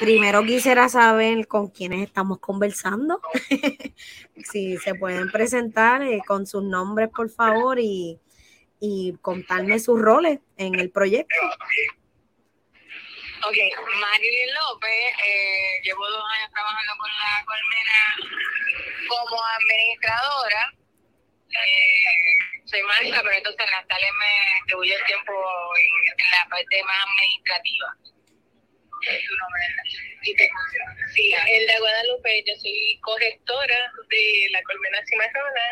Primero quisiera saber con quiénes estamos conversando. si se pueden presentar eh, con sus nombres, por favor, y, y contarme sus roles en el proyecto. Ok, Marilyn López, eh, llevo dos años trabajando con la colmena como administradora. Eh, soy maestra, pero entonces en las tales me distribuye el tiempo en la parte más administrativa. Sí, en la Guadalupe yo soy correctora de la colmena cimarrona.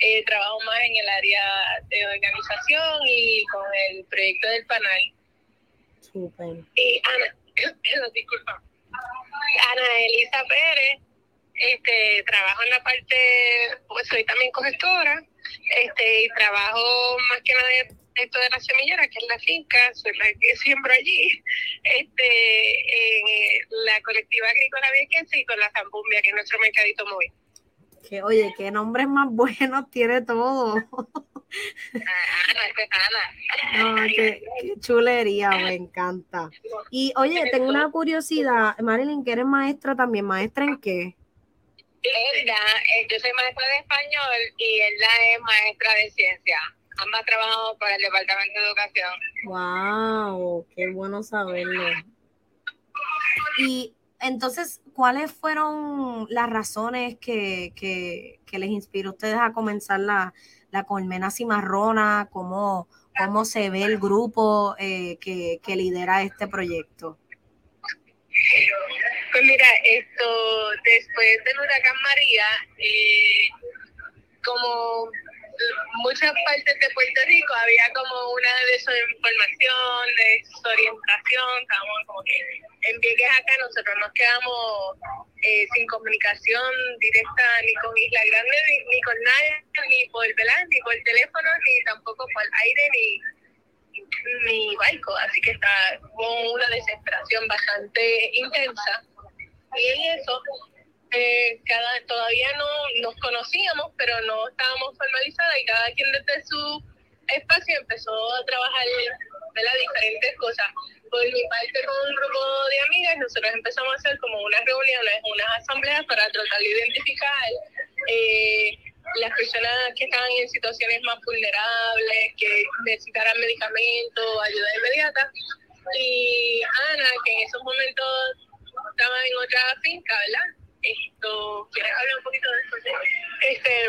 Eh, trabajo más en el área de organización y con el proyecto del panel. Super. Y Ana, disculpa. Ana Elisa Pérez, este, trabajo en la parte, pues soy también correctora, este, y trabajo más que nada esto de la semillera, que es la finca, soy la que siembro allí, este, en eh, la colectiva agrícola viequense y con la Zambumbia, que es nuestro mercadito móvil. Que, oye, qué nombres más buenos tiene todo. Ah, No, qué, qué chulería, me encanta. Y oye, tengo una curiosidad, Marilyn, que eres maestra también, ¿maestra en qué? Elda, eh, yo soy maestra de español y Elda es maestra de ciencia. Ambas trabajamos para el Departamento de Educación. Wow, qué bueno saberlo. Y entonces, ¿cuáles fueron las razones que, que, que les inspiró a ustedes a comenzar la, la colmena cimarrona? ¿Cómo, cómo se ve el grupo eh, que, que lidera este proyecto? Pues mira, esto después del huracán María, eh, como muchas partes de Puerto Rico había como una desinformación, desorientación, estábamos como que en Vieques acá nosotros nos quedamos eh, sin comunicación directa ni con Isla Grande, ni, ni con nadie, ni por ni por teléfono, ni tampoco por aire, ni ni barco, así que está con una desesperación bastante intensa. Y en eso cada todavía no nos conocíamos, pero no estábamos formalizadas y cada quien desde su espacio empezó a trabajar ¿verdad? diferentes cosas. Por mi parte, con un grupo de amigas, nosotros empezamos a hacer como unas reuniones, unas asambleas para tratar de identificar eh, las personas que estaban en situaciones más vulnerables, que necesitaran medicamentos, ayuda inmediata. Y Ana, que en esos momentos estaba en otra finca, ¿verdad? Esto, ¿quieres hablar un poquito de eso? Este,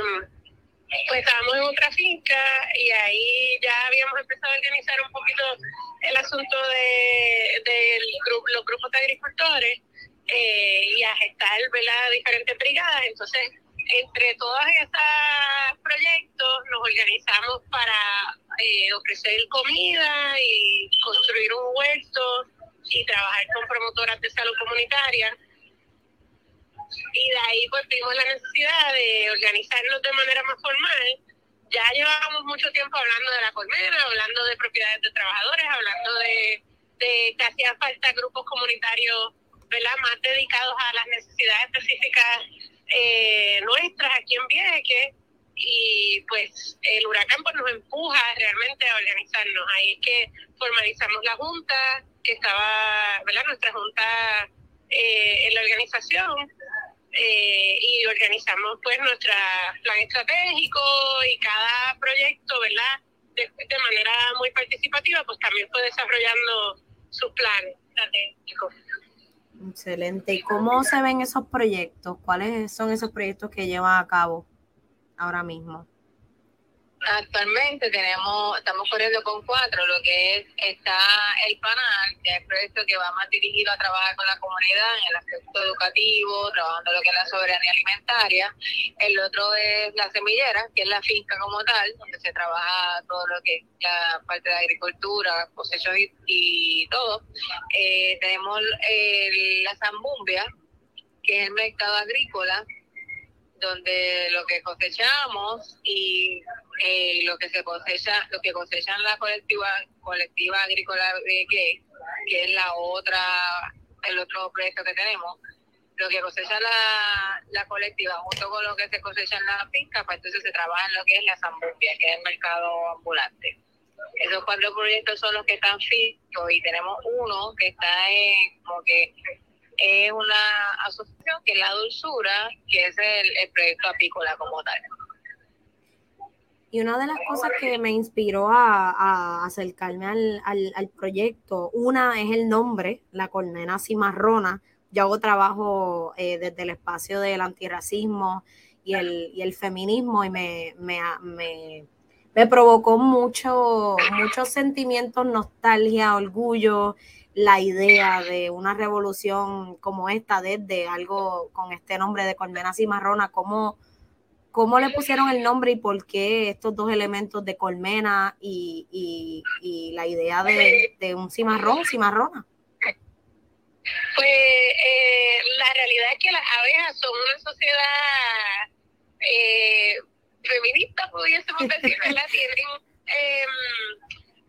pues estábamos en otra finca y ahí ya habíamos empezado a organizar un poquito el asunto de, de los grupos de agricultores eh, y a gestar ¿verdad? diferentes brigadas. Entonces, entre todos esos proyectos nos organizamos para eh, ofrecer comida y construir un huerto y trabajar con promotoras de salud comunitaria y de ahí pues tuvimos la necesidad de organizarnos de manera más formal. Ya llevábamos mucho tiempo hablando de la colmena, hablando de propiedades de trabajadores, hablando de, de que hacía falta grupos comunitarios ¿verdad? más dedicados a las necesidades específicas eh, nuestras aquí en Vieques y pues el huracán pues nos empuja realmente a organizarnos. Ahí es que formalizamos la junta, que estaba, ¿verdad? Nuestra junta eh, en la organización eh, y organizamos pues nuestro plan estratégico y cada proyecto, ¿verdad? De, de, manera muy participativa, pues también fue desarrollando sus planes estratégicos. Excelente. ¿Y cómo se ven esos proyectos? ¿Cuáles son esos proyectos que llevan a cabo ahora mismo? Actualmente tenemos, estamos corriendo con cuatro, lo que es, está el PANAL, que es el proyecto que va más dirigido a trabajar con la comunidad en el aspecto educativo, trabajando lo que es la soberanía alimentaria. El otro es la semillera, que es la finca como tal, donde se trabaja todo lo que es la parte de agricultura, cosechos y, y todo. Eh, tenemos el, la zambumbia, que es el mercado agrícola, donde lo que cosechamos y eh, lo que se cosecha, lo que cosechan la colectiva colectiva agrícola de que, que es la otra, el otro proyecto que tenemos, lo que cosecha la, la colectiva junto con lo que se cosecha en la finca, pues entonces se trabaja en lo que es la zambumbia, que es el mercado ambulante. Esos cuatro proyectos son los que están fijos y tenemos uno que está en como que es una asociación que es La Dulzura, que es el, proyecto apícola como tal. Y una de las cosas que me inspiró a, acercarme al, al, proyecto, una es el nombre, la colmena cimarrona. Yo hago trabajo eh, desde el espacio del antirracismo y el, y el feminismo y me, me, me, me provocó mucho, muchos sentimientos, nostalgia, orgullo, la idea de una revolución como esta, desde algo con este nombre de colmena cimarrona, cómo, cómo le pusieron el nombre y por qué estos dos elementos de colmena y, la idea de, un cimarrón, cimarrona. Pues eh, la realidad es que las abejas son una sociedad eh, feminista, pudiésemos decir, ¿verdad? Tienen eh,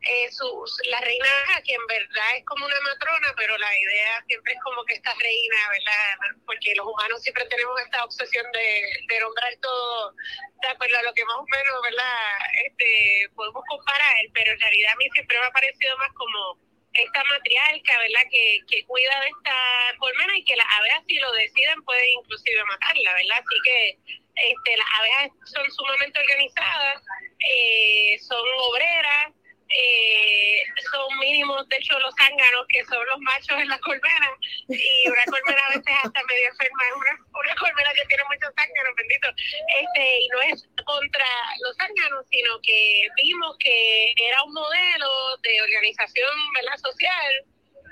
eh, sus, la reina que en verdad es como una matrona, pero la idea siempre es como que esta reina, ¿verdad? Porque los humanos siempre tenemos esta obsesión de, de nombrar todo de acuerdo a lo que más o menos, ¿verdad? Este, podemos comparar, pero en realidad a mí siempre me ha parecido más como esta matriarca, ¿verdad? Que, que cuida de esta colmena y que las abejas si lo deciden pueden inclusive matarla, ¿verdad? Así que este, las abejas son sumamente organizadas, eh, son obreras, eh, son mínimos, de hecho, los zánganos, que son los machos en la colmena, y una colmena a veces hasta medio enferma, es una, una colmena que tiene muchos zánganos, bendito, este, y no es contra los zánganos, sino que vimos que era un modelo de organización ¿verdad? social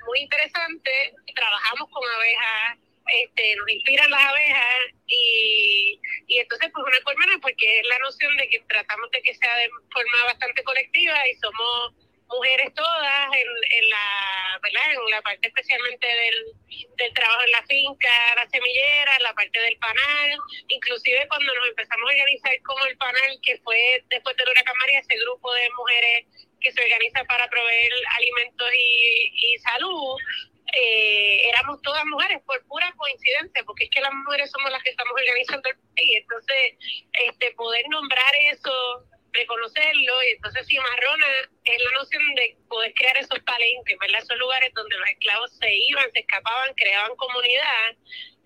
muy interesante, trabajamos con abejas, este, nos inspiran las abejas y, y entonces pues una colmena porque es la noción de que tratamos de que sea de forma bastante colectiva y somos mujeres todas en, en la ¿verdad? en la parte especialmente del, del trabajo en la finca, la semillera, la parte del panal, inclusive cuando nos empezamos a organizar como el panal que fue después de huracán María, ese grupo de mujeres que se organiza para proveer alimentos y, y salud, eh, éramos todas mujeres por pura coincidencia, porque es que las mujeres somos las que estamos organizando el país. Entonces, este, poder nombrar eso, reconocerlo, y entonces cimarrona es la noción de poder crear esos palenques, ¿verdad? Esos lugares donde los esclavos se iban, se escapaban, creaban comunidad,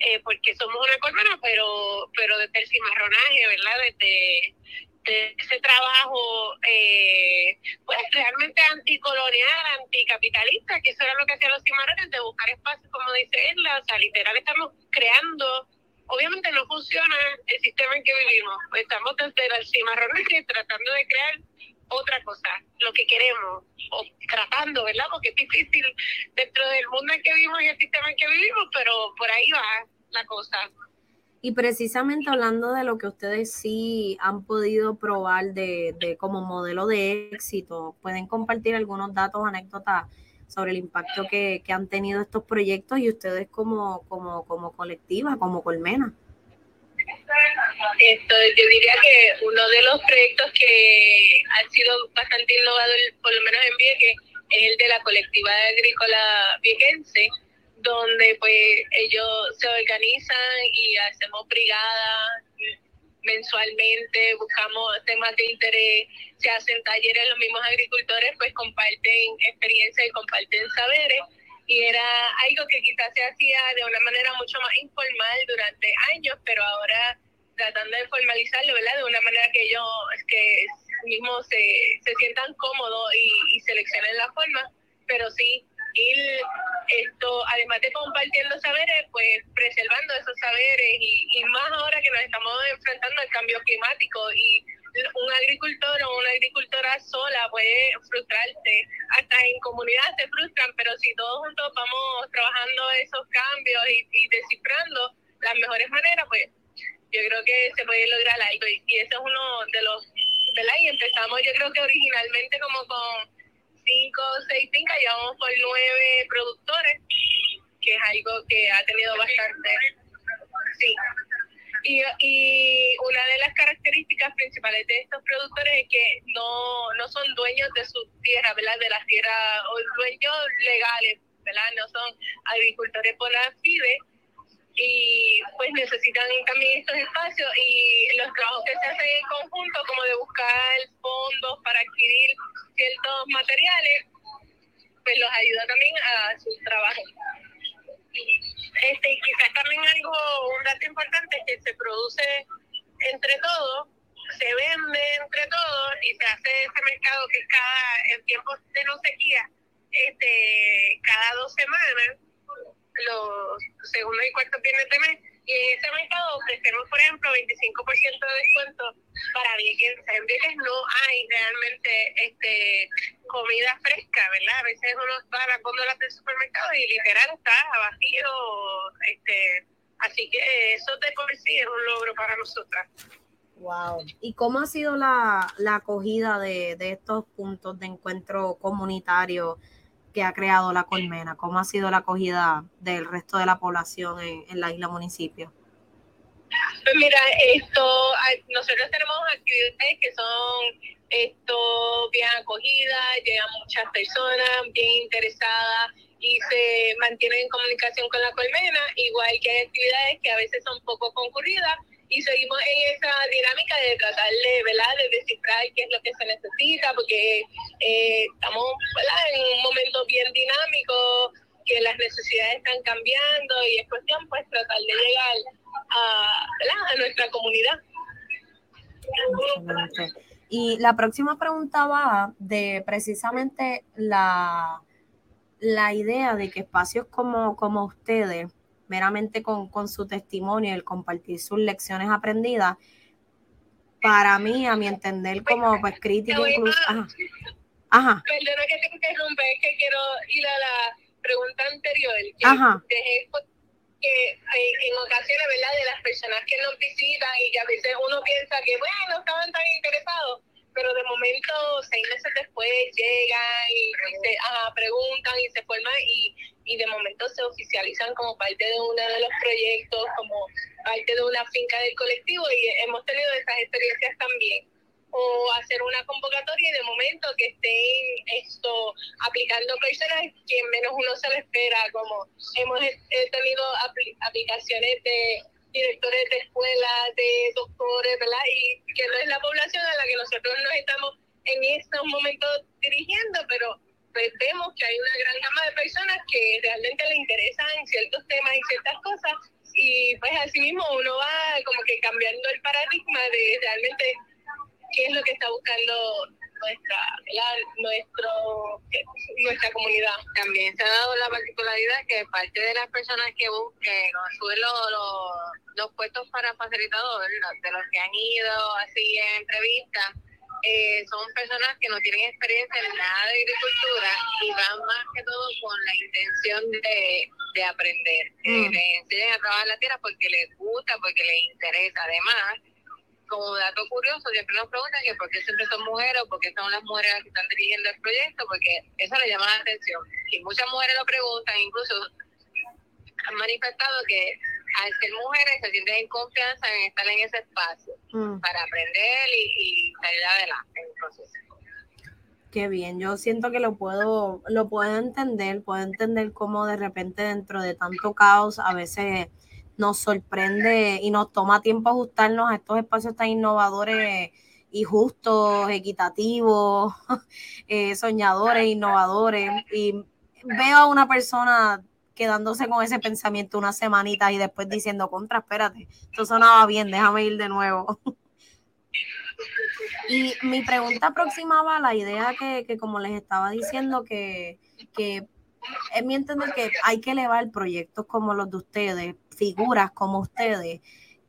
eh, porque somos una colmena, pero, pero desde el cimarronaje, ¿verdad? Desde ese trabajo eh, pues realmente anticolonial, anticapitalista, que eso era lo que hacían los cimarrones, de buscar espacios, como dice él, o sea, literal estamos creando, obviamente no funciona el sistema en que vivimos, pues estamos desde el cimarrones tratando de crear otra cosa, lo que queremos, o tratando, ¿verdad? Porque es difícil dentro del mundo en que vivimos y el sistema en que vivimos, pero por ahí va la cosa. Y precisamente hablando de lo que ustedes sí han podido probar de, de como modelo de éxito, pueden compartir algunos datos, anécdotas sobre el impacto que, que, han tenido estos proyectos y ustedes como, como, como colectiva, como colmena. Esto, yo diría que uno de los proyectos que ha sido bastante innovador, por lo menos en Vieques, es el de la colectiva agrícola viequense, donde pues ellos se organizan y hacemos brigadas mensualmente, buscamos temas de interés, se hacen talleres, los mismos agricultores pues comparten experiencias y comparten saberes y era algo que quizás se hacía de una manera mucho más informal durante años, pero ahora tratando de formalizarlo, ¿verdad? De una manera que ellos que mismos se, se sientan cómodos y, y seleccionen la forma, pero sí esto, además de compartiendo saberes, pues preservando esos saberes y, más ahora que nos estamos enfrentando al cambio climático y un agricultor o una agricultora sola puede frustrarse, hasta en comunidad se frustran, pero si todos juntos vamos trabajando esos cambios y, descifrando las mejores maneras, pues yo creo que se puede lograr algo y, y eso es uno de los, ¿verdad? Y empezamos yo creo que originalmente como con cinco o seis fincas, llevamos por nueve productores, que es algo que ha tenido bastante. Sí. Y, y una de las características principales de estos productores es que no, no son dueños de su tierra, ¿verdad? De las tierras, o dueños legales, ¿verdad? No son agricultores por la FIDE, y pues necesitan también estos espacios y los trabajos que se hacen en conjunto como de buscar fondos para adquirir ciertos materiales pues los ayuda también a su trabajo. Este, y quizás también algo, un dato importante es que se produce entre todos, se vende entre todos y se hace ese mercado que cada, en tiempos de no sequía, este, cada dos semanas, los segundos y cuartos viernes de mes, y en ese mercado ofrecemos, por ejemplo, 25% de descuento para Vieques. En Vieques no hay realmente este comida fresca, ¿verdad? A veces uno va a la góndola del supermercado y literal está vacío. Este, así que eso de por sí es un logro para nosotras. Wow. ¿Y cómo ha sido la, la acogida de, de estos puntos de encuentro comunitario? Que ha creado la colmena? ¿Cómo ha sido la acogida del resto de la población en, la isla municipio? Pues mira, esto, nosotros tenemos actividades que son esto bien acogidas, llegan muchas personas bien interesadas y se mantienen en comunicación con la colmena, igual que hay actividades que a veces son poco concurridas, y seguimos en esa dinámica de tratar de, ¿verdad? de descifrar qué es lo que se necesita, porque eh, estamos en un momento bien dinámico, que las necesidades están cambiando y es cuestión pues tratar de llegar a, a nuestra comunidad. Y la próxima pregunta va de precisamente la, la idea de que espacios como, como ustedes meramente con, con su testimonio, el compartir sus lecciones aprendidas, para mí, a mi entender, como pues crítico incluso. Ajá. Ajá. Perdona que te interrumpa, es que quiero ir a la pregunta anterior. Que Ajá. que en ocasiones, ¿verdad? De las personas que nos visitan y que a veces uno piensa que, bueno, estaban tan interesados, pero de momento, seis meses después, llegan y, se preguntan y se forman y, y de momento se oficializan como parte de uno de los proyectos, como parte de una finca del colectivo y hemos tenido esas experiencias también o hacer una convocatoria y de momento que estén esto aplicando personas que menos uno se lo espera, como hemos tenido aplicaciones de directores de escuelas, de doctores, ¿verdad? Y que no es la población a la que nosotros nos estamos en estos momentos dirigiendo, pero vemos que hay una gran gama de personas que realmente le interesan ciertos temas y ciertas cosas y pues así mismo uno va como que cambiando el paradigma de realmente qué es lo que está buscando nuestra nuestro nuestra comunidad. También se ha dado la particularidad que parte de las personas que busquen suben los, los, puestos para facilitador, de los que han ido así en entrevistas, eh, son personas que no tienen experiencia en nada de agricultura y van más que todo con la intención de, de aprender. Mm. les enseñan a trabajar la tierra porque les gusta, porque les interesa. Además, como dato curioso, siempre nos preguntan que por qué siempre son mujeres o por qué son las mujeres las que están dirigiendo el proyecto, porque eso le llama la atención. Y muchas mujeres lo preguntan, incluso han manifestado que al ser mujeres se sienten en confianza en estar en ese espacio mm. para aprender y, salir adelante en el proceso. Qué bien, yo siento que lo puedo, lo puedo entender, puedo entender cómo de repente dentro de tanto caos a veces nos sorprende y nos toma tiempo ajustarnos a estos espacios tan innovadores y justos, equitativos, eh, soñadores, innovadores. Y veo a una persona quedándose con ese pensamiento una semanita y después diciendo, contra, espérate, esto sonaba bien, déjame ir de nuevo. y mi pregunta aproximaba a la idea que, que como les estaba diciendo, que, que es mi entender que hay que elevar proyectos como los de ustedes, figuras como ustedes,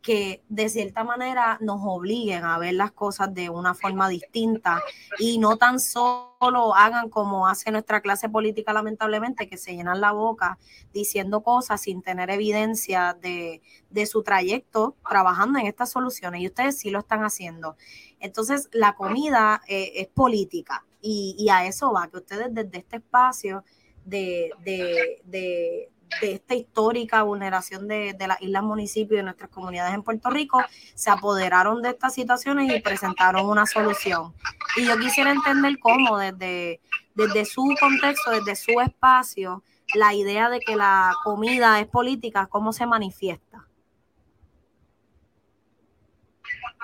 que de cierta manera nos obliguen a ver las cosas de una forma distinta y no tan solo hagan como hace nuestra clase política lamentablemente, que se llenan la boca diciendo cosas sin tener evidencia de, su trayecto trabajando en estas soluciones y ustedes sí lo están haciendo. Entonces, la comida eh, es política y, y, a eso va, que ustedes desde este espacio de, de, de, esta histórica vulneración de, las islas, municipios y de nuestras comunidades en Puerto Rico, se apoderaron de estas situaciones y presentaron una solución. Y yo quisiera entender cómo desde, desde su contexto, desde su espacio, la idea de que la comida es política, cómo se manifiesta.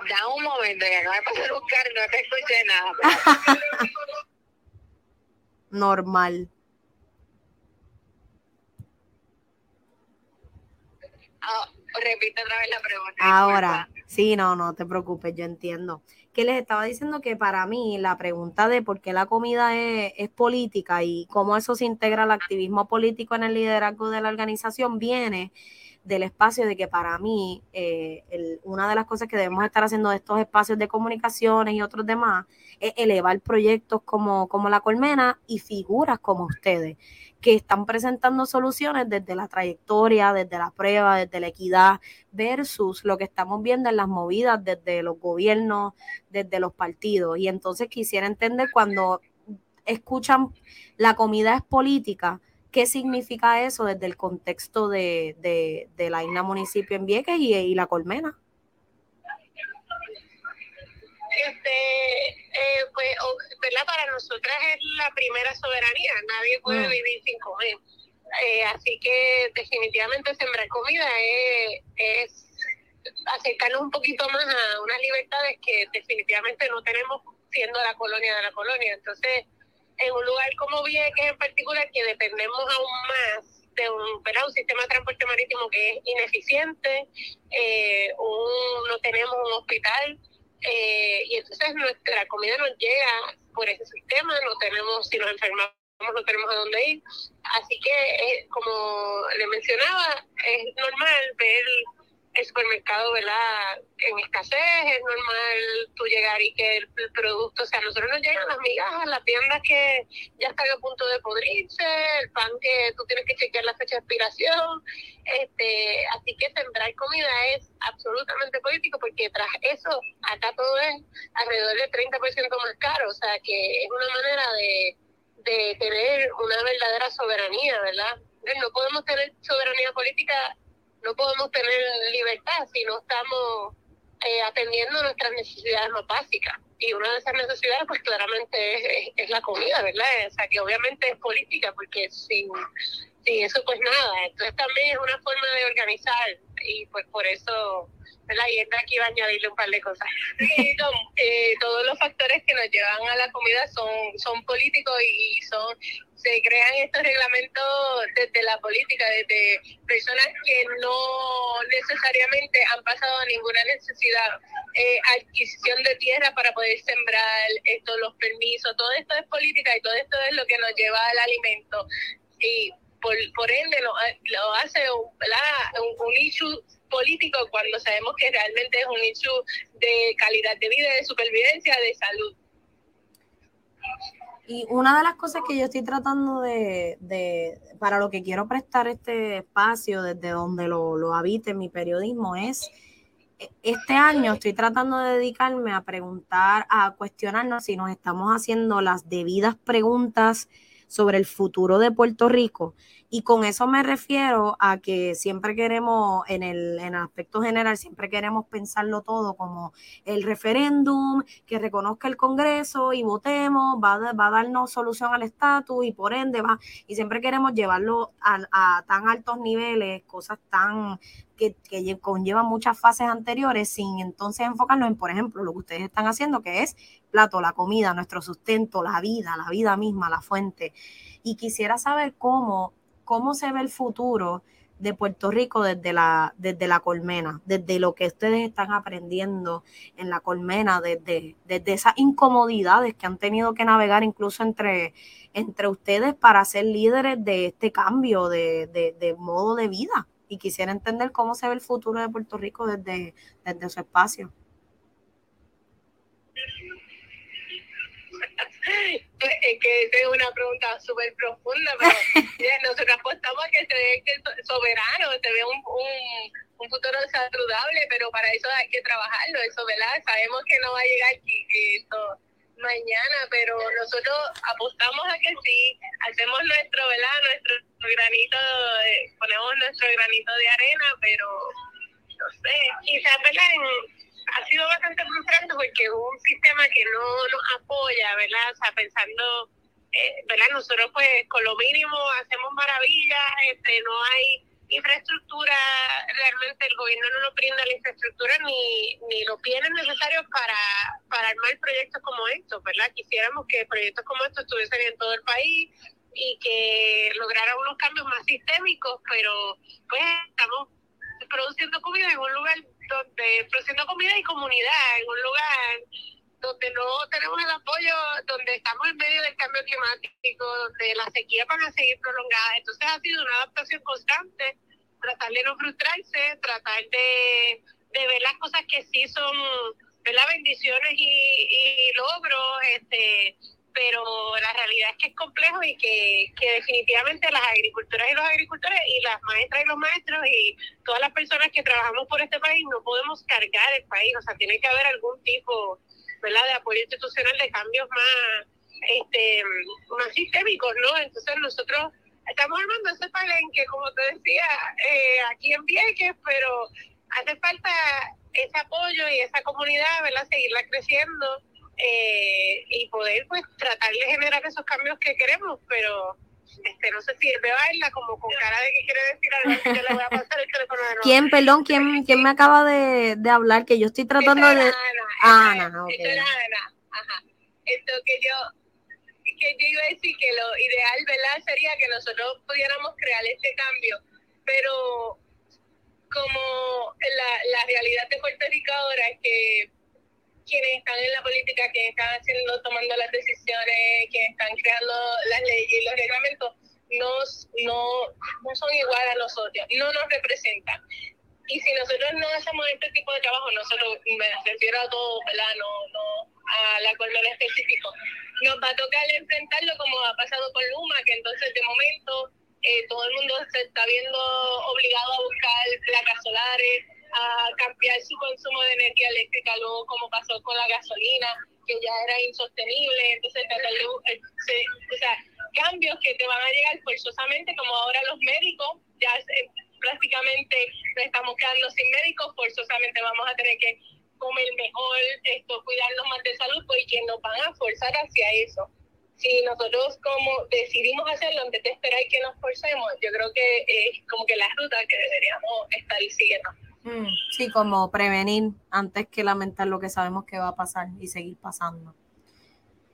Da un momento, que acaba de carro, no te escuché nada. Normal. Repite otra vez la pregunta. Ahora, sí, no, no te preocupes, yo entiendo. Que les estaba diciendo que para mí la pregunta de por qué la comida es, es política y cómo eso se integra al activismo político en el liderazgo de la organización viene del espacio de que para mí eh, una de las cosas que debemos estar haciendo de estos espacios de comunicaciones y otros demás es elevar proyectos como, como la colmena y figuras como ustedes que están presentando soluciones desde la trayectoria, desde la prueba, desde la equidad, versus lo que estamos viendo en las movidas desde los gobiernos, desde los partidos. Y entonces quisiera entender cuando escuchan la comida es política, ¿Qué significa eso desde el contexto de, de, la isla municipio en Vieques y, la colmena? Este, eh, pues, ¿verdad? Para nosotras es la primera soberanía, nadie puede mm. vivir sin comer. Eh, así que definitivamente sembrar comida es, es acercarnos un poquito más a unas libertades que definitivamente no tenemos siendo la colonia de la colonia. Entonces, en un lugar como Vieques en particular, que dependemos aún más de un, un sistema de transporte marítimo que es ineficiente, eh, no tenemos un hospital, eh, y entonces nuestra comida nos llega por ese sistema, no tenemos, si nos enfermamos, no tenemos a dónde ir. Así que, eh, como le mencionaba, es normal ver el supermercado, ¿verdad? En escasez, es normal tú llegar y que el, producto, o sea, nosotros nos llegan las migajas, las tiendas que ya están a punto de podrirse, el pan que tú tienes que chequear la fecha de expiración, este, así que sembrar comida es absolutamente político porque tras eso, acá todo es alrededor del 30% más caro, o sea, que es una manera de, de tener una verdadera soberanía, ¿verdad? No podemos tener soberanía política no podemos tener libertad si no estamos eh, atendiendo nuestras necesidades más básicas. Y una de esas necesidades, pues claramente es, la comida, ¿verdad? O sea, que obviamente es política, porque sin, sin eso, pues nada. Entonces también es una forma de organizar y pues por eso la Y aquí va a añadirle un par de cosas. Eh, todos los factores que nos llevan a la comida son, son políticos y son se crean estos reglamentos desde la política, desde personas que no necesariamente han pasado ninguna necesidad, eh, adquisición de tierra para poder sembrar, esto, los permisos, todo esto es política y todo esto es lo que nos lleva al alimento. Y por, por ende lo, lo hace un, un, un issue político cuando sabemos que realmente es un issue de calidad de vida, de supervivencia, de salud. Y una de las cosas que yo estoy tratando de, de para lo que quiero prestar este espacio desde donde lo, lo habite mi periodismo es, este año estoy tratando de dedicarme a preguntar, a cuestionarnos si nos estamos haciendo las debidas preguntas sobre el futuro de Puerto Rico y con eso me refiero a que siempre queremos, en el, en aspecto general, siempre queremos pensarlo todo como el referéndum, que reconozca el Congreso y votemos, va, va a darnos solución al estatus y por ende va, y siempre queremos llevarlo a, tan altos niveles, cosas tan que, que, conllevan muchas fases anteriores, sin entonces enfocarnos en, por ejemplo, lo que ustedes están haciendo, que es plato, la comida, nuestro sustento, la vida, la vida misma, la fuente. Y quisiera saber cómo cómo se ve el futuro de Puerto Rico desde la, desde la colmena, desde lo que ustedes están aprendiendo en la colmena, desde, desde esas incomodidades que han tenido que navegar incluso entre, entre ustedes para ser líderes de este cambio de, de, modo de vida. Y quisiera entender cómo se ve el futuro de Puerto Rico desde, desde su espacio. es que es una pregunta súper profunda, pero nosotros apostamos a que se ve soberano, se ve un, un, un, futuro saludable, pero para eso hay que trabajarlo, eso, ¿verdad? Sabemos que no va a llegar esto mañana, pero nosotros apostamos a que sí, hacemos nuestro, ¿verdad? Nuestro granito, ponemos nuestro granito de arena, pero no sé, quizás, ¿verdad? En, ha sido bastante frustrante porque un sistema que no nos apoya, ¿verdad? O sea, pensando, eh, ¿verdad? Nosotros pues con lo mínimo hacemos maravillas, este, no hay infraestructura, realmente el gobierno no nos brinda la infraestructura ni, ni los bienes necesarios para, para armar proyectos como estos, ¿verdad? Quisiéramos que proyectos como estos estuviesen en todo el país y que lograra unos cambios más sistémicos, pero pues estamos produciendo comida en un lugar donde, produciendo comida y comunidad, en un lugar donde no tenemos el apoyo, donde estamos en medio del cambio climático, donde las sequías van a seguir prolongadas. Entonces ha sido una adaptación constante, tratar de no frustrarse, tratar de, de ver las cosas que sí son, ver las bendiciones y, y logros, este, pero la realidad es que es complejo y que, que definitivamente las agricultoras y los agricultores y las maestras y los maestros y todas las personas que trabajamos por este país no podemos cargar el país, o sea, tiene que haber algún tipo de apoyo institucional de cambios más este más sistémicos, ¿no? Entonces nosotros estamos armando ese palenque, como te decía, eh, aquí en Vieques, pero hace falta ese apoyo y esa comunidad, ¿verdad? Seguirla creciendo eh, y poder pues tratar de generar esos cambios que queremos, pero este no sé si veo a Ayla como con cara de que quiere decir algo, que le voy a pasar el teléfono de nuevo. ¿Quién, perdón, quién, quién me acaba de, de hablar? Que yo estoy tratando de... Ana, Ana, okay. Ana, ajá. Esto que yo que yo iba a decir que lo ideal, ¿verdad? Sería que nosotros pudiéramos crear este cambio, pero como la, la realidad de Puerto Rico ahora es que quienes están en la política, quienes están haciendo, tomando las decisiones, quienes están creando las leyes y los reglamentos, no, no, no son iguales a nosotros, no nos representan. Y si nosotros no hacemos este tipo de trabajo, nosotros, me refiero a todo, ¿verdad? No, no a la colmena específico, nos va a tocar enfrentarlo como ha pasado con Luma, que entonces de momento eh, todo el mundo se está viendo obligado a buscar placas solares, a cambiar su consumo de energía eléctrica, luego como pasó con la gasolina, que ya era insostenible, entonces eh, o sea, cambios que te van a llegar forzosamente, como ahora los médicos, ya prácticamente nos estamos quedando sin médicos, forzosamente vamos a tener que comer mejor, esto, cuidarnos más de salud, porque nos van a forzar hacia eso. Si nosotros como decidimos hacerlo antes de esperar que nos forcemos, yo creo que es como que la ruta que deberíamos estar siguiendo. Mm, sí, como prevenir antes que lamentar lo que sabemos que va a pasar y seguir pasando.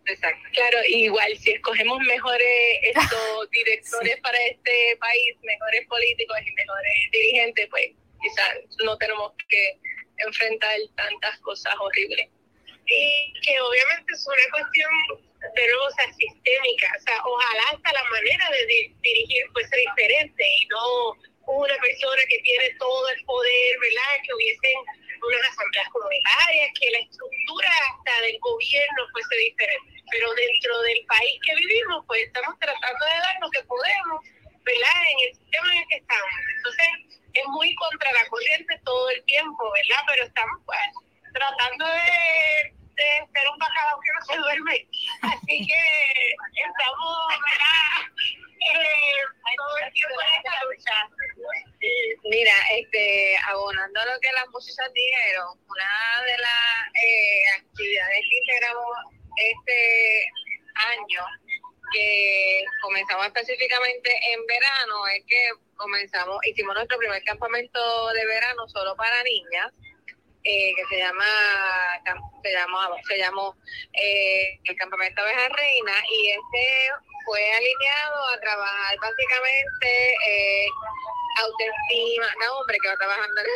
Exacto, claro, igual si escogemos mejores estos directores para este país, mejores políticos y mejores dirigentes, pues quizás no tenemos que enfrentar tantas cosas horribles. Y que obviamente es una cuestión de nuevo, o sea, sistémica, o sea, ojalá hasta la manera de dirigir fuese diferente y no una persona que tiene todo el poder, ¿verdad? Que hubiesen unas asambleas comunitarias, que la estructura hasta del gobierno fuese diferente. Pero dentro del país que vivimos, pues estamos tratando de dar lo que podemos, ¿verdad? En el sistema en el que estamos. Entonces, es muy contra la corriente todo el tiempo, ¿verdad? Pero estamos, pues, tratando de, ser un bacalao que no se duerme. Así que estamos, ¿verdad? Abonando lo que las muchachas dijeron, una de las eh, actividades que integramos este año, que comenzamos específicamente en verano, es que comenzamos, hicimos nuestro primer campamento de verano solo para niñas, eh, que se llama, se llama, se llamó eh, el campamento Abeja Reina, y este fue alineado a trabajar básicamente eh, autoestima. No, hombre, que va trabajando en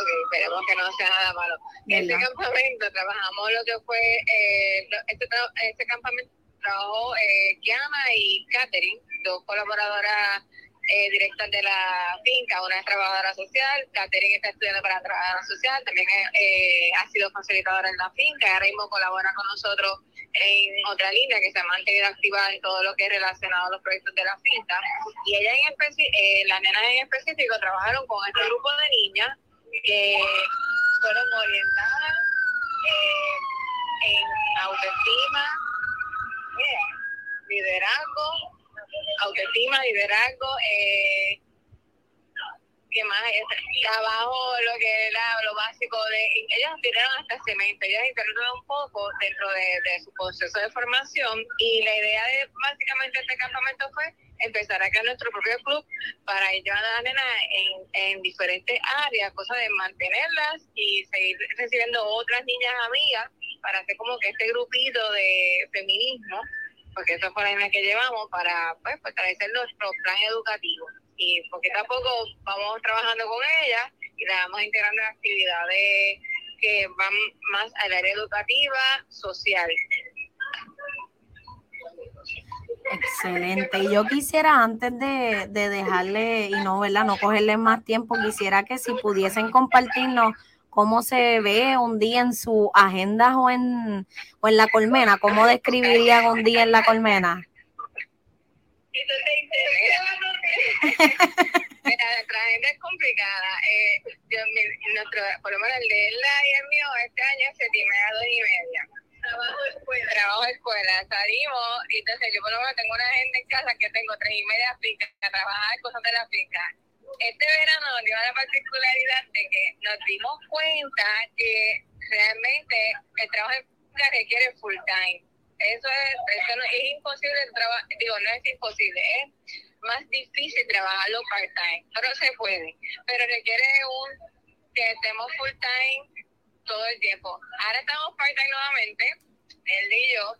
Ok, esperemos que no sea nada malo. En este campamento trabajamos lo que fue, eh, este, este campamento trabajó eh, Kiana y Katherine, dos colaboradoras eh, directas de la finca, una es trabajadora social, Katherine está estudiando para trabajadora social, también eh, ha sido facilitadora en la finca, ahora mismo colabora con nosotros en otra línea que se ha mantenido activa en todo lo que es relacionado a los proyectos de la finca. Y ella en específico, eh, las nenas en específico trabajaron con este grupo de niñas que fueron orientadas eh, en autoestima, liderazgo, autoestima, liderazgo, eh, que más abajo lo que era lo básico de ellos tiraron hasta cemento ellos intentaron un poco dentro de, su proceso de formación y la idea de básicamente este campamento fue empezar a crear nuestro propio club para ir a las nenas en, en diferentes áreas, cosas de mantenerlas y seguir recibiendo otras niñas amigas para hacer como que este grupito de feminismo, porque eso fue la línea que llevamos para pues, fortalecer nuestro plan educativo y poquito a poco vamos trabajando con ella y la vamos integrando en actividades que van más al área educativa, social. Excelente. Y yo quisiera, antes de, de dejarle y no, ¿verdad? No cogerle más tiempo, quisiera que si pudiesen compartirnos cómo se ve un día en su agenda o en, o en la colmena, cómo describirían un día en la colmena. Mira, nuestra agenda es complicada. Eh, yo, nuestro, por lo menos el de ella y el mío, este año se tiene a dos y media. Trabajo escuela. Trabajo escuela. Salimos y entonces yo por lo menos tengo una agenda en casa que tengo tres y media finca, trabajar cosas de la finca. Este verano nos dio la particularidad de que nos dimos cuenta que realmente el trabajo en finca requiere full time. Eso es, eso no, es imposible, digo, no es imposible, es más difícil trabajarlo part-time, pero se puede, pero requiere un que estemos full-time todo el tiempo. Ahora estamos part-time nuevamente, él y yo,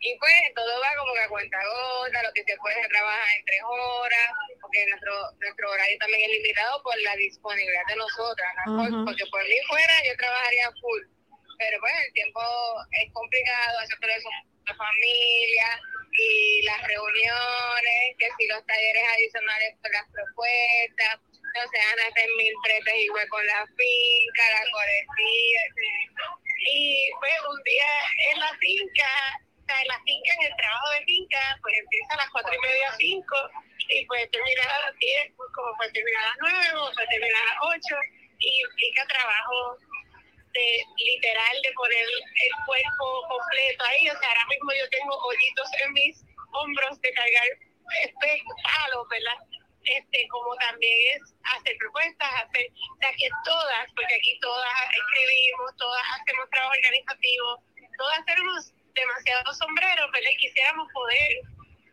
y pues todo va como que a cuenta gota, lo que se puede trabajar en tres horas, porque nuestro, nuestro horario también es limitado por la disponibilidad de nosotras, porque por mí fuera yo trabajaría full, pero pues el tiempo es complicado, hacer todo eso la familia, y las reuniones, que si los talleres adicionales con las propuestas, no se van a hacer mil tretes igual con la finca, la colectiva. Y pues un día en la finca, sea, en la finca, en el trabajo de finca, pues empieza a las cuatro y media, cinco, y pues termina a las diez, pues como puede terminar a las nueve, o puede terminar a las ocho, y implica trabajo literal de poner el cuerpo completo ahí. O sea, ahora mismo yo tengo hoyitos en mis hombros de cargar palos, ¿verdad? Este, como también es hacer propuestas, hacer, o sea, que todas, porque aquí todas escribimos, todas hacemos trabajo organizativo, todas tenemos demasiados sombreros, ¿verdad? Y quisiéramos poder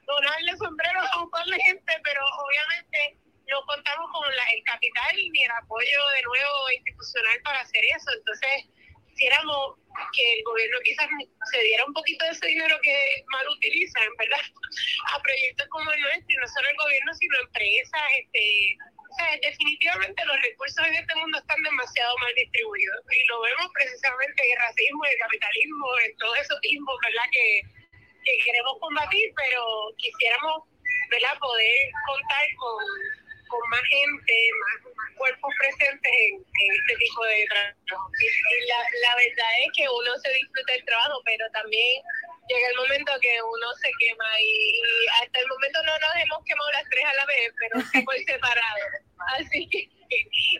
donarle sombreros a un par de gente, pero obviamente no contamos con el capital ni el apoyo de nuevo institucional para hacer eso. Entonces, quisiéramos que el gobierno quizás se diera un poquito de ese dinero que mal utilizan, ¿verdad? A proyectos como el nuestro, y no solo el gobierno, sino empresas. Este, definitivamente los recursos en este mundo están demasiado mal distribuidos. Y lo vemos precisamente en el racismo, el capitalismo, en todo eso mismo, ¿verdad? Que, que queremos combatir, pero quisiéramos, ¿verdad? Poder contar con con más gente, más, cuerpos presentes en, este tipo de trabajo. Y, la, la verdad es que uno se disfruta el trabajo, pero también llega el momento que uno se quema y, hasta el momento no nos hemos quemado las tres a la vez, pero sí por separado. Así que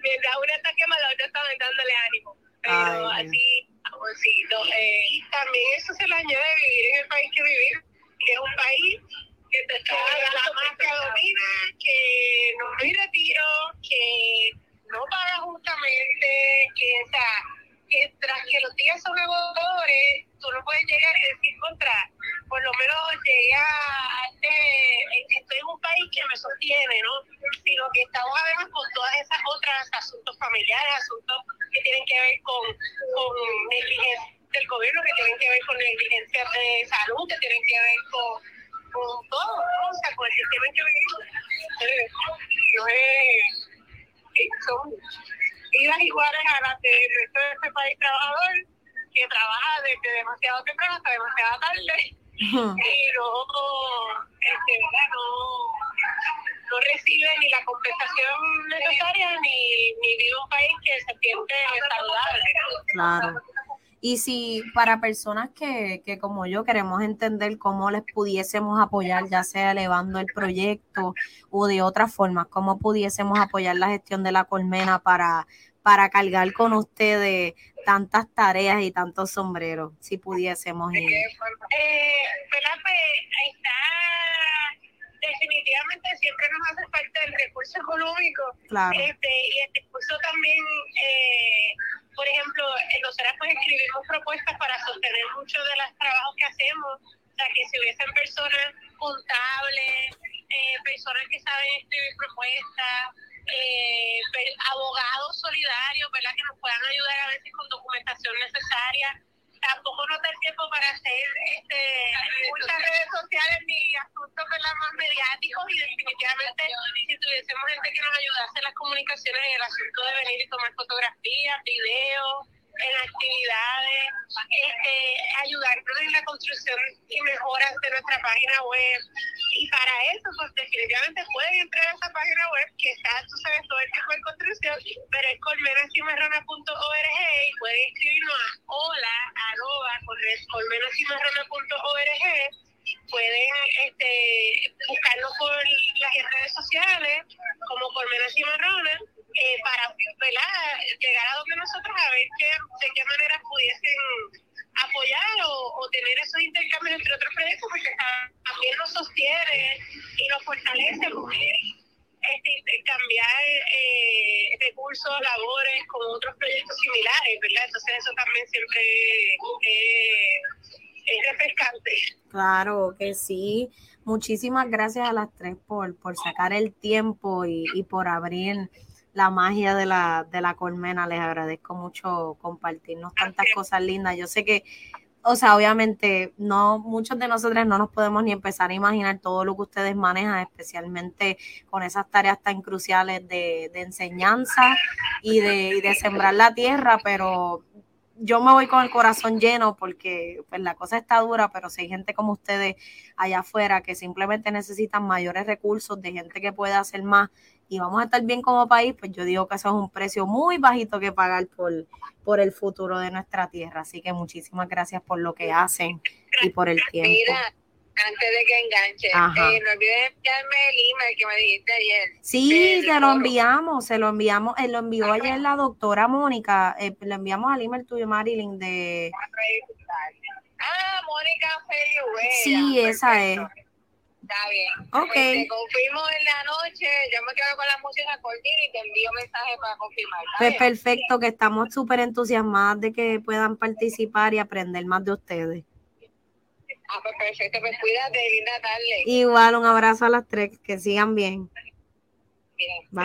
mientras una está quemada, la otra está dándole ánimo. Pero así, amorcito. Eh, y también eso se le añade vivir en el país que vivir, que es un país que te está la marca domina, que no hay retiro, que no paga justamente, que, o sea, que tras que los días son agotadores, tú no puedes llegar y decir contra, por lo menos llegué a este, estoy en un país que me sostiene, ¿no? Sino que estamos además con todas esas otras asuntos familiares, asuntos que tienen que ver con, con negligencia del gobierno, que tienen que ver con negligencia de salud, que tienen que ver con con todo, o sea, con el sistema en que vivimos. No es, son vidas iguales a las del resto de este país trabajador que trabaja desde demasiado temprano hasta demasiado tarde y no, este, no, no recibe ni la compensación necesaria ni, ni vive un país que se siente saludable. Claro. Y si para personas que, que, como yo queremos entender cómo les pudiésemos apoyar, ya sea elevando el proyecto o de otras formas, cómo pudiésemos apoyar la gestión de la colmena para, para cargar con ustedes tantas tareas y tantos sombreros, si pudiésemos ir. Eh, pues, está definitivamente siempre nos hace falta el recurso económico. Claro. Este, y el recurso también, eh, por ejemplo, nosotras pues escribimos propuestas para sostener muchos de los trabajos que hacemos. O sea, que si hubiesen personas contables, eh, personas que saben escribir propuestas, eh, abogados solidarios, ¿verdad? Que nos puedan ayudar a veces con documentación necesaria tampoco nos da tiempo para hacer este, muchas redes sociales ni asuntos más mediáticos y definitivamente si tuviésemos gente que nos ayudase en las comunicaciones en el asunto de venir y tomar fotografías, videos, en actividades, este, ayudarnos en la construcción y mejoras de nuestra página web. Y para eso, pues definitivamente pueden entrar a esa página web que está, tú sabes, todo el tiempo en construcción, pero es colmenasimarrona.org y pueden escribirnos a hola, arroba, colmenasimarrona.org pueden este, buscarnos por las redes sociales como Colmenas Cimarrona eh, para llegar a donde nosotros a ver qué, de qué manera pudiesen apoyar o, tener esos intercambios entre otros proyectos porque también nos sostiene y nos fortalece porque este, intercambiar eh, recursos, labores con otros proyectos similares, ¿verdad? Entonces eso también siempre es refrescante. Claro que sí. Muchísimas gracias a las tres por, por sacar el tiempo y, y por abrir la magia de la, de la colmena. Les agradezco mucho compartirnos tantas cosas lindas. Yo sé que, o sea, obviamente, no, muchos de nosotros no nos podemos ni empezar a imaginar todo lo que ustedes manejan, especialmente con esas tareas tan cruciales de, de enseñanza y de, y de sembrar la tierra, pero yo me voy con el corazón lleno porque pues la cosa está dura, pero si hay gente como ustedes allá afuera que simplemente necesitan mayores recursos, de gente que pueda hacer más y vamos a estar bien como país, pues yo digo que eso es un precio muy bajito que pagar por, por el futuro de nuestra tierra. Así que muchísimas gracias por lo que hacen y por el tiempo. Mira, antes de que enganche, eh, no olvides enviarme el email que me dijiste ayer. Sí, te lo enviamos, se lo enviamos, él lo envió ayer la doctora Mónica, eh, lo enviamos al email tuyo, Marilyn, de... Ah, Mónica Feliu. Sí, esa es. Está bien. Ok. Pues te confirmo en la noche, yo me quedo con la música cortina y te envío mensaje para confirmar. Pues perfecto, que estamos súper entusiasmadas de que puedan participar y aprender más de ustedes. Ah, pues perfecto, pues cuídate, linda tarde. Igual, un abrazo a las tres, que sigan bien. Bien.